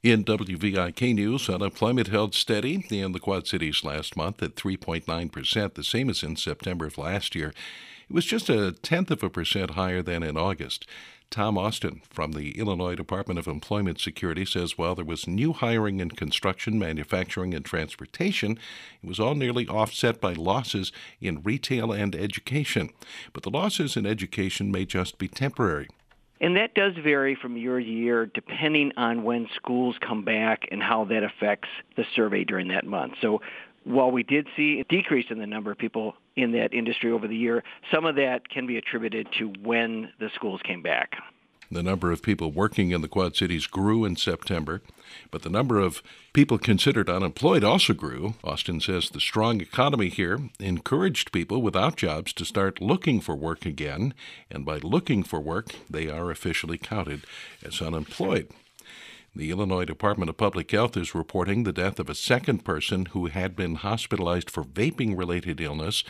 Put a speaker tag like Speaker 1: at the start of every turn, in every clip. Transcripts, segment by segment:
Speaker 1: In WVIK News, unemployment held steady in the Quad Cities last month at 3.9%, the same as in September of last year. It was just a tenth of a percent higher than in August. Tom Austin from the Illinois Department of Employment Security says while there was new hiring in construction, manufacturing, and transportation, it was all nearly offset by losses in retail and education. But the losses in education may just be temporary.
Speaker 2: And that does vary from year to year depending on when schools come back and how that affects the survey during that month. So while we did see a decrease in the number of people in that industry over the year, some of that can be attributed to when the schools came back.
Speaker 1: The number of people working in the Quad Cities grew in September, but the number of people considered unemployed also grew. Austin says the strong economy here encouraged people without jobs to start looking for work again, and by looking for work, they are officially counted as unemployed. The Illinois Department of Public Health is reporting the death of a second person who had been hospitalized for vaping related illness.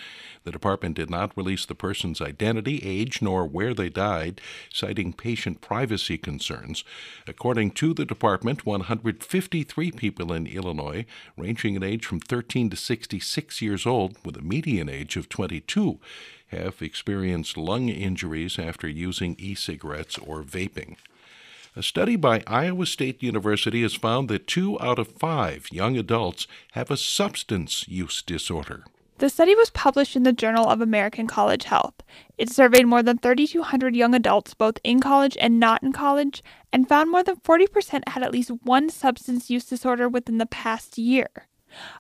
Speaker 1: The department did not release the person's identity, age, nor where they died, citing patient privacy concerns. According to the department, 153 people in Illinois, ranging in age from 13 to 66 years old, with a median age of 22, have experienced lung injuries after using e cigarettes or vaping. A study by Iowa State University has found that two out of five young adults have a substance use disorder.
Speaker 3: The study was published in the Journal of American College Health. It surveyed more than 3,200 young adults, both in college and not in college, and found more than 40% had at least one substance use disorder within the past year.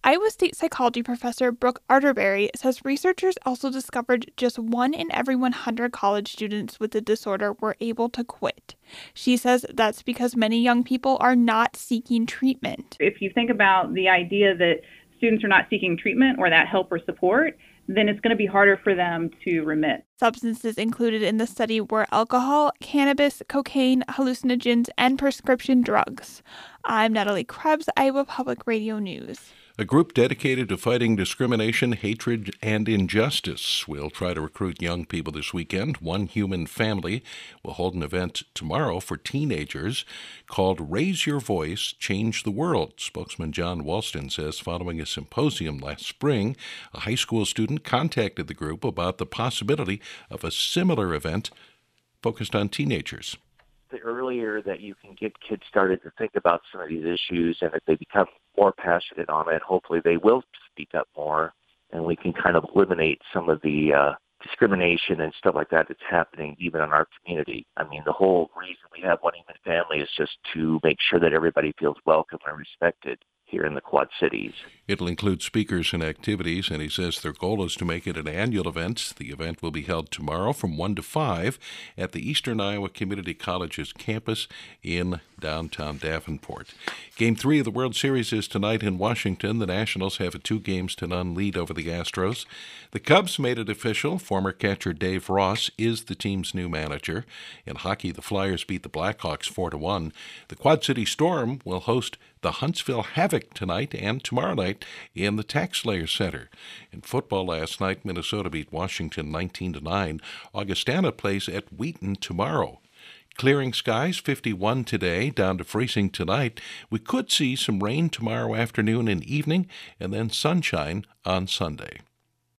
Speaker 3: Iowa State psychology professor Brooke Arterberry says researchers also discovered just one in every 100 college students with the disorder were able to quit. She says that's because many young people are not seeking treatment.
Speaker 4: If you think about the idea that students are not seeking treatment or that help or support, then it's going to be harder for them to remit.
Speaker 3: Substances included in the study were alcohol, cannabis, cocaine, hallucinogens, and prescription drugs. I'm Natalie Krebs, Iowa Public Radio News.
Speaker 1: A group dedicated to fighting discrimination, hatred, and injustice will try to recruit young people this weekend. One Human Family will hold an event tomorrow for teenagers called Raise Your Voice, Change the World. Spokesman John Walston says following a symposium last spring, a high school student contacted the group about the possibility of a similar event focused on teenagers
Speaker 5: the earlier that you can get kids started to think about some of these issues and if they become more passionate on it, hopefully they will speak up more and we can kind of eliminate some of the uh, discrimination and stuff like that that's happening even in our community. I mean, the whole reason we have One Human Family is just to make sure that everybody feels welcome and respected here in the Quad Cities.
Speaker 1: It'll include speakers and activities, and he says their goal is to make it an annual event. The event will be held tomorrow from 1 to 5 at the Eastern Iowa Community College's campus in downtown Davenport. Game three of the World Series is tonight in Washington. The Nationals have a two games to none lead over the Astros. The Cubs made it official. Former catcher Dave Ross is the team's new manager. In hockey, the Flyers beat the Blackhawks 4 to 1. The Quad City Storm will host the Huntsville Havoc tonight and tomorrow night in the TaxSlayer Center. In football last night, Minnesota beat Washington 19 to 9. Augustana plays at Wheaton tomorrow. Clearing skies 51 today, down to freezing tonight. We could see some rain tomorrow afternoon and evening, and then sunshine on Sunday.